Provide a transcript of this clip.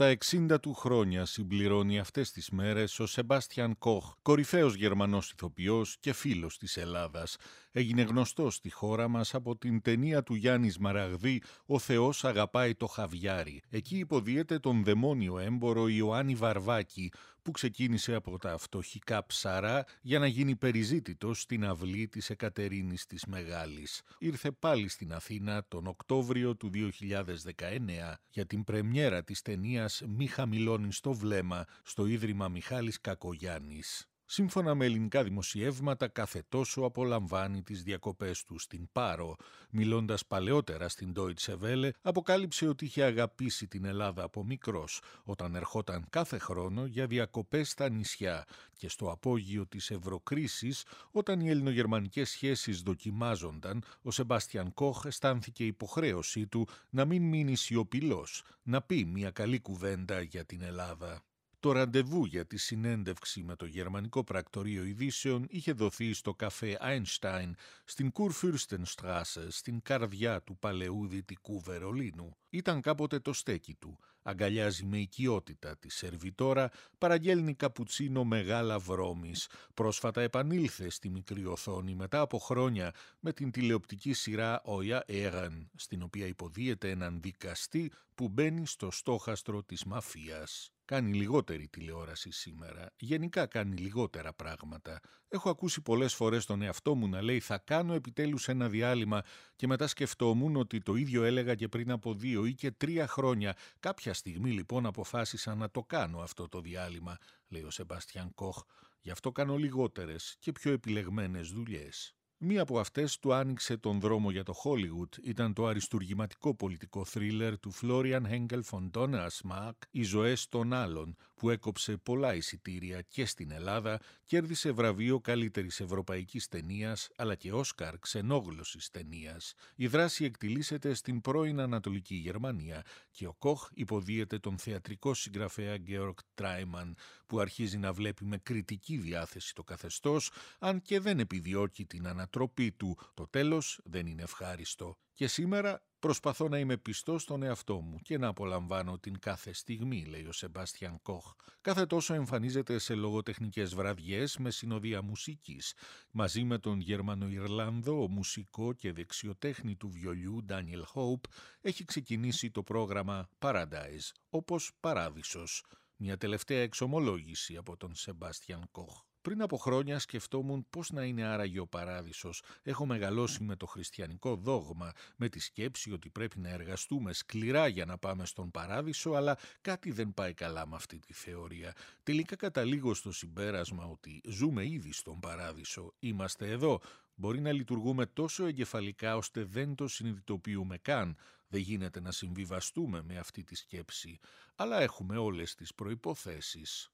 Τα 60 του χρόνια συμπληρώνει αυτές τις μέρες ο Σεμπάστιαν Κοχ, κορυφαίος Γερμανός ηθοποιός και φίλος της Ελλάδας. Έγινε γνωστός στη χώρα μας από την ταινία του Γιάννης Μαραγδί «Ο Θεός αγαπάει το χαβιάρι». Εκεί υποδίεται τον δαιμόνιο έμπορο Ιωάννη Βαρβάκη, που ξεκίνησε από τα φτωχικά ψαρά για να γίνει περιζήτητος στην αυλή της Εκατερίνης της Μεγάλης. Ήρθε πάλι στην Αθήνα τον Οκτώβριο του 2019 για την πρεμιέρα της ταινίας «Μη χαμηλώνεις στο βλέμμα» στο Ίδρυμα Μιχάλης Κακογιάννης. Σύμφωνα με ελληνικά δημοσιεύματα, κάθε τόσο απολαμβάνει τις διακοπές του στην Πάρο. Μιλώντας παλαιότερα στην Deutsche Welle, αποκάλυψε ότι είχε αγαπήσει την Ελλάδα από μικρός, όταν ερχόταν κάθε χρόνο για διακοπές στα νησιά και στο απόγειο της Ευρωκρίσης, όταν οι ελληνογερμανικές σχέσεις δοκιμάζονταν, ο Σεμπάστιαν Κόχ αισθάνθηκε υποχρέωσή του να μην μείνει σιωπηλός, να πει μια καλή κουβέντα για την Ελλάδα. Το ραντεβού για τη συνέντευξη με το γερμανικό πρακτορείο ειδήσεων είχε δοθεί στο καφέ Einstein στην Kurfürstenstraße, στην καρδιά του παλαιού δυτικού Βερολίνου. Ήταν κάποτε το στέκι του. Αγκαλιάζει με οικειότητα τη σερβιτόρα, παραγγέλνει καπουτσίνο μεγάλα βρώμης. Πρόσφατα επανήλθε στη μικρή οθόνη μετά από χρόνια με την τηλεοπτική σειρά «Oya Ehren», στην οποία υποδίεται έναν δικαστή που μπαίνει στο στόχαστρο της μαφίας κάνει λιγότερη τηλεόραση σήμερα. Γενικά κάνει λιγότερα πράγματα. Έχω ακούσει πολλές φορές τον εαυτό μου να λέει θα κάνω επιτέλους ένα διάλειμμα και μετά σκεφτόμουν ότι το ίδιο έλεγα και πριν από δύο ή και τρία χρόνια. Κάποια στιγμή λοιπόν αποφάσισα να το κάνω αυτό το διάλειμμα, λέει ο Σεμπάστιαν Κοχ. Γι' αυτό κάνω λιγότερες και πιο επιλεγμένες δουλειές. Μία από αυτές του άνοιξε τον δρόμο για το Hollywood. Ήταν το αριστουργηματικό πολιτικό θρίλερ του Florian Henkel von Donnersmarck «Οι ζωές των άλλων» που έκοψε πολλά εισιτήρια και στην Ελλάδα, κέρδισε βραβείο καλύτερης ευρωπαϊκής ταινίας, αλλά και Όσκαρ ξενόγλωσης ταινίας. Η δράση εκτιλήσεται στην πρώην Ανατολική Γερμανία και ο Κοχ υποδίεται τον θεατρικό συγγραφέα Georg Τράιμαν που αρχίζει να βλέπει με κριτική διάθεση το καθεστώς αν και δεν επιδιώκει την ανατροπή του. Το τέλος δεν είναι ευχάριστο. Και σήμερα προσπαθώ να είμαι πιστός στον εαυτό μου και να απολαμβάνω την κάθε στιγμή, λέει ο Σεμπάστιαν Κοχ. Κάθε τόσο εμφανίζεται σε λογοτεχνικές βραδιές με συνοδεία μουσικής. Μαζί με τον Γερμανο-Ιρλανδό, μουσικό και δεξιοτέχνη του βιολιού Daniel Hope, έχει ξεκινήσει το πρόγραμμα Paradise, όπως Παράδεισος. Μια τελευταία εξομολόγηση από τον Σεμπάστιαν Κοχ. Πριν από χρόνια σκεφτόμουν πώς να είναι άραγε ο παράδεισος. Έχω μεγαλώσει με το χριστιανικό δόγμα, με τη σκέψη ότι πρέπει να εργαστούμε σκληρά για να πάμε στον παράδεισο, αλλά κάτι δεν πάει καλά με αυτή τη θεωρία. Τελικά καταλήγω στο συμπέρασμα ότι ζούμε ήδη στον παράδεισο. Είμαστε εδώ. Μπορεί να λειτουργούμε τόσο εγκεφαλικά ώστε δεν το συνειδητοποιούμε καν. Δεν γίνεται να συμβιβαστούμε με αυτή τη σκέψη. Αλλά έχουμε όλες τις προϋποθέσεις.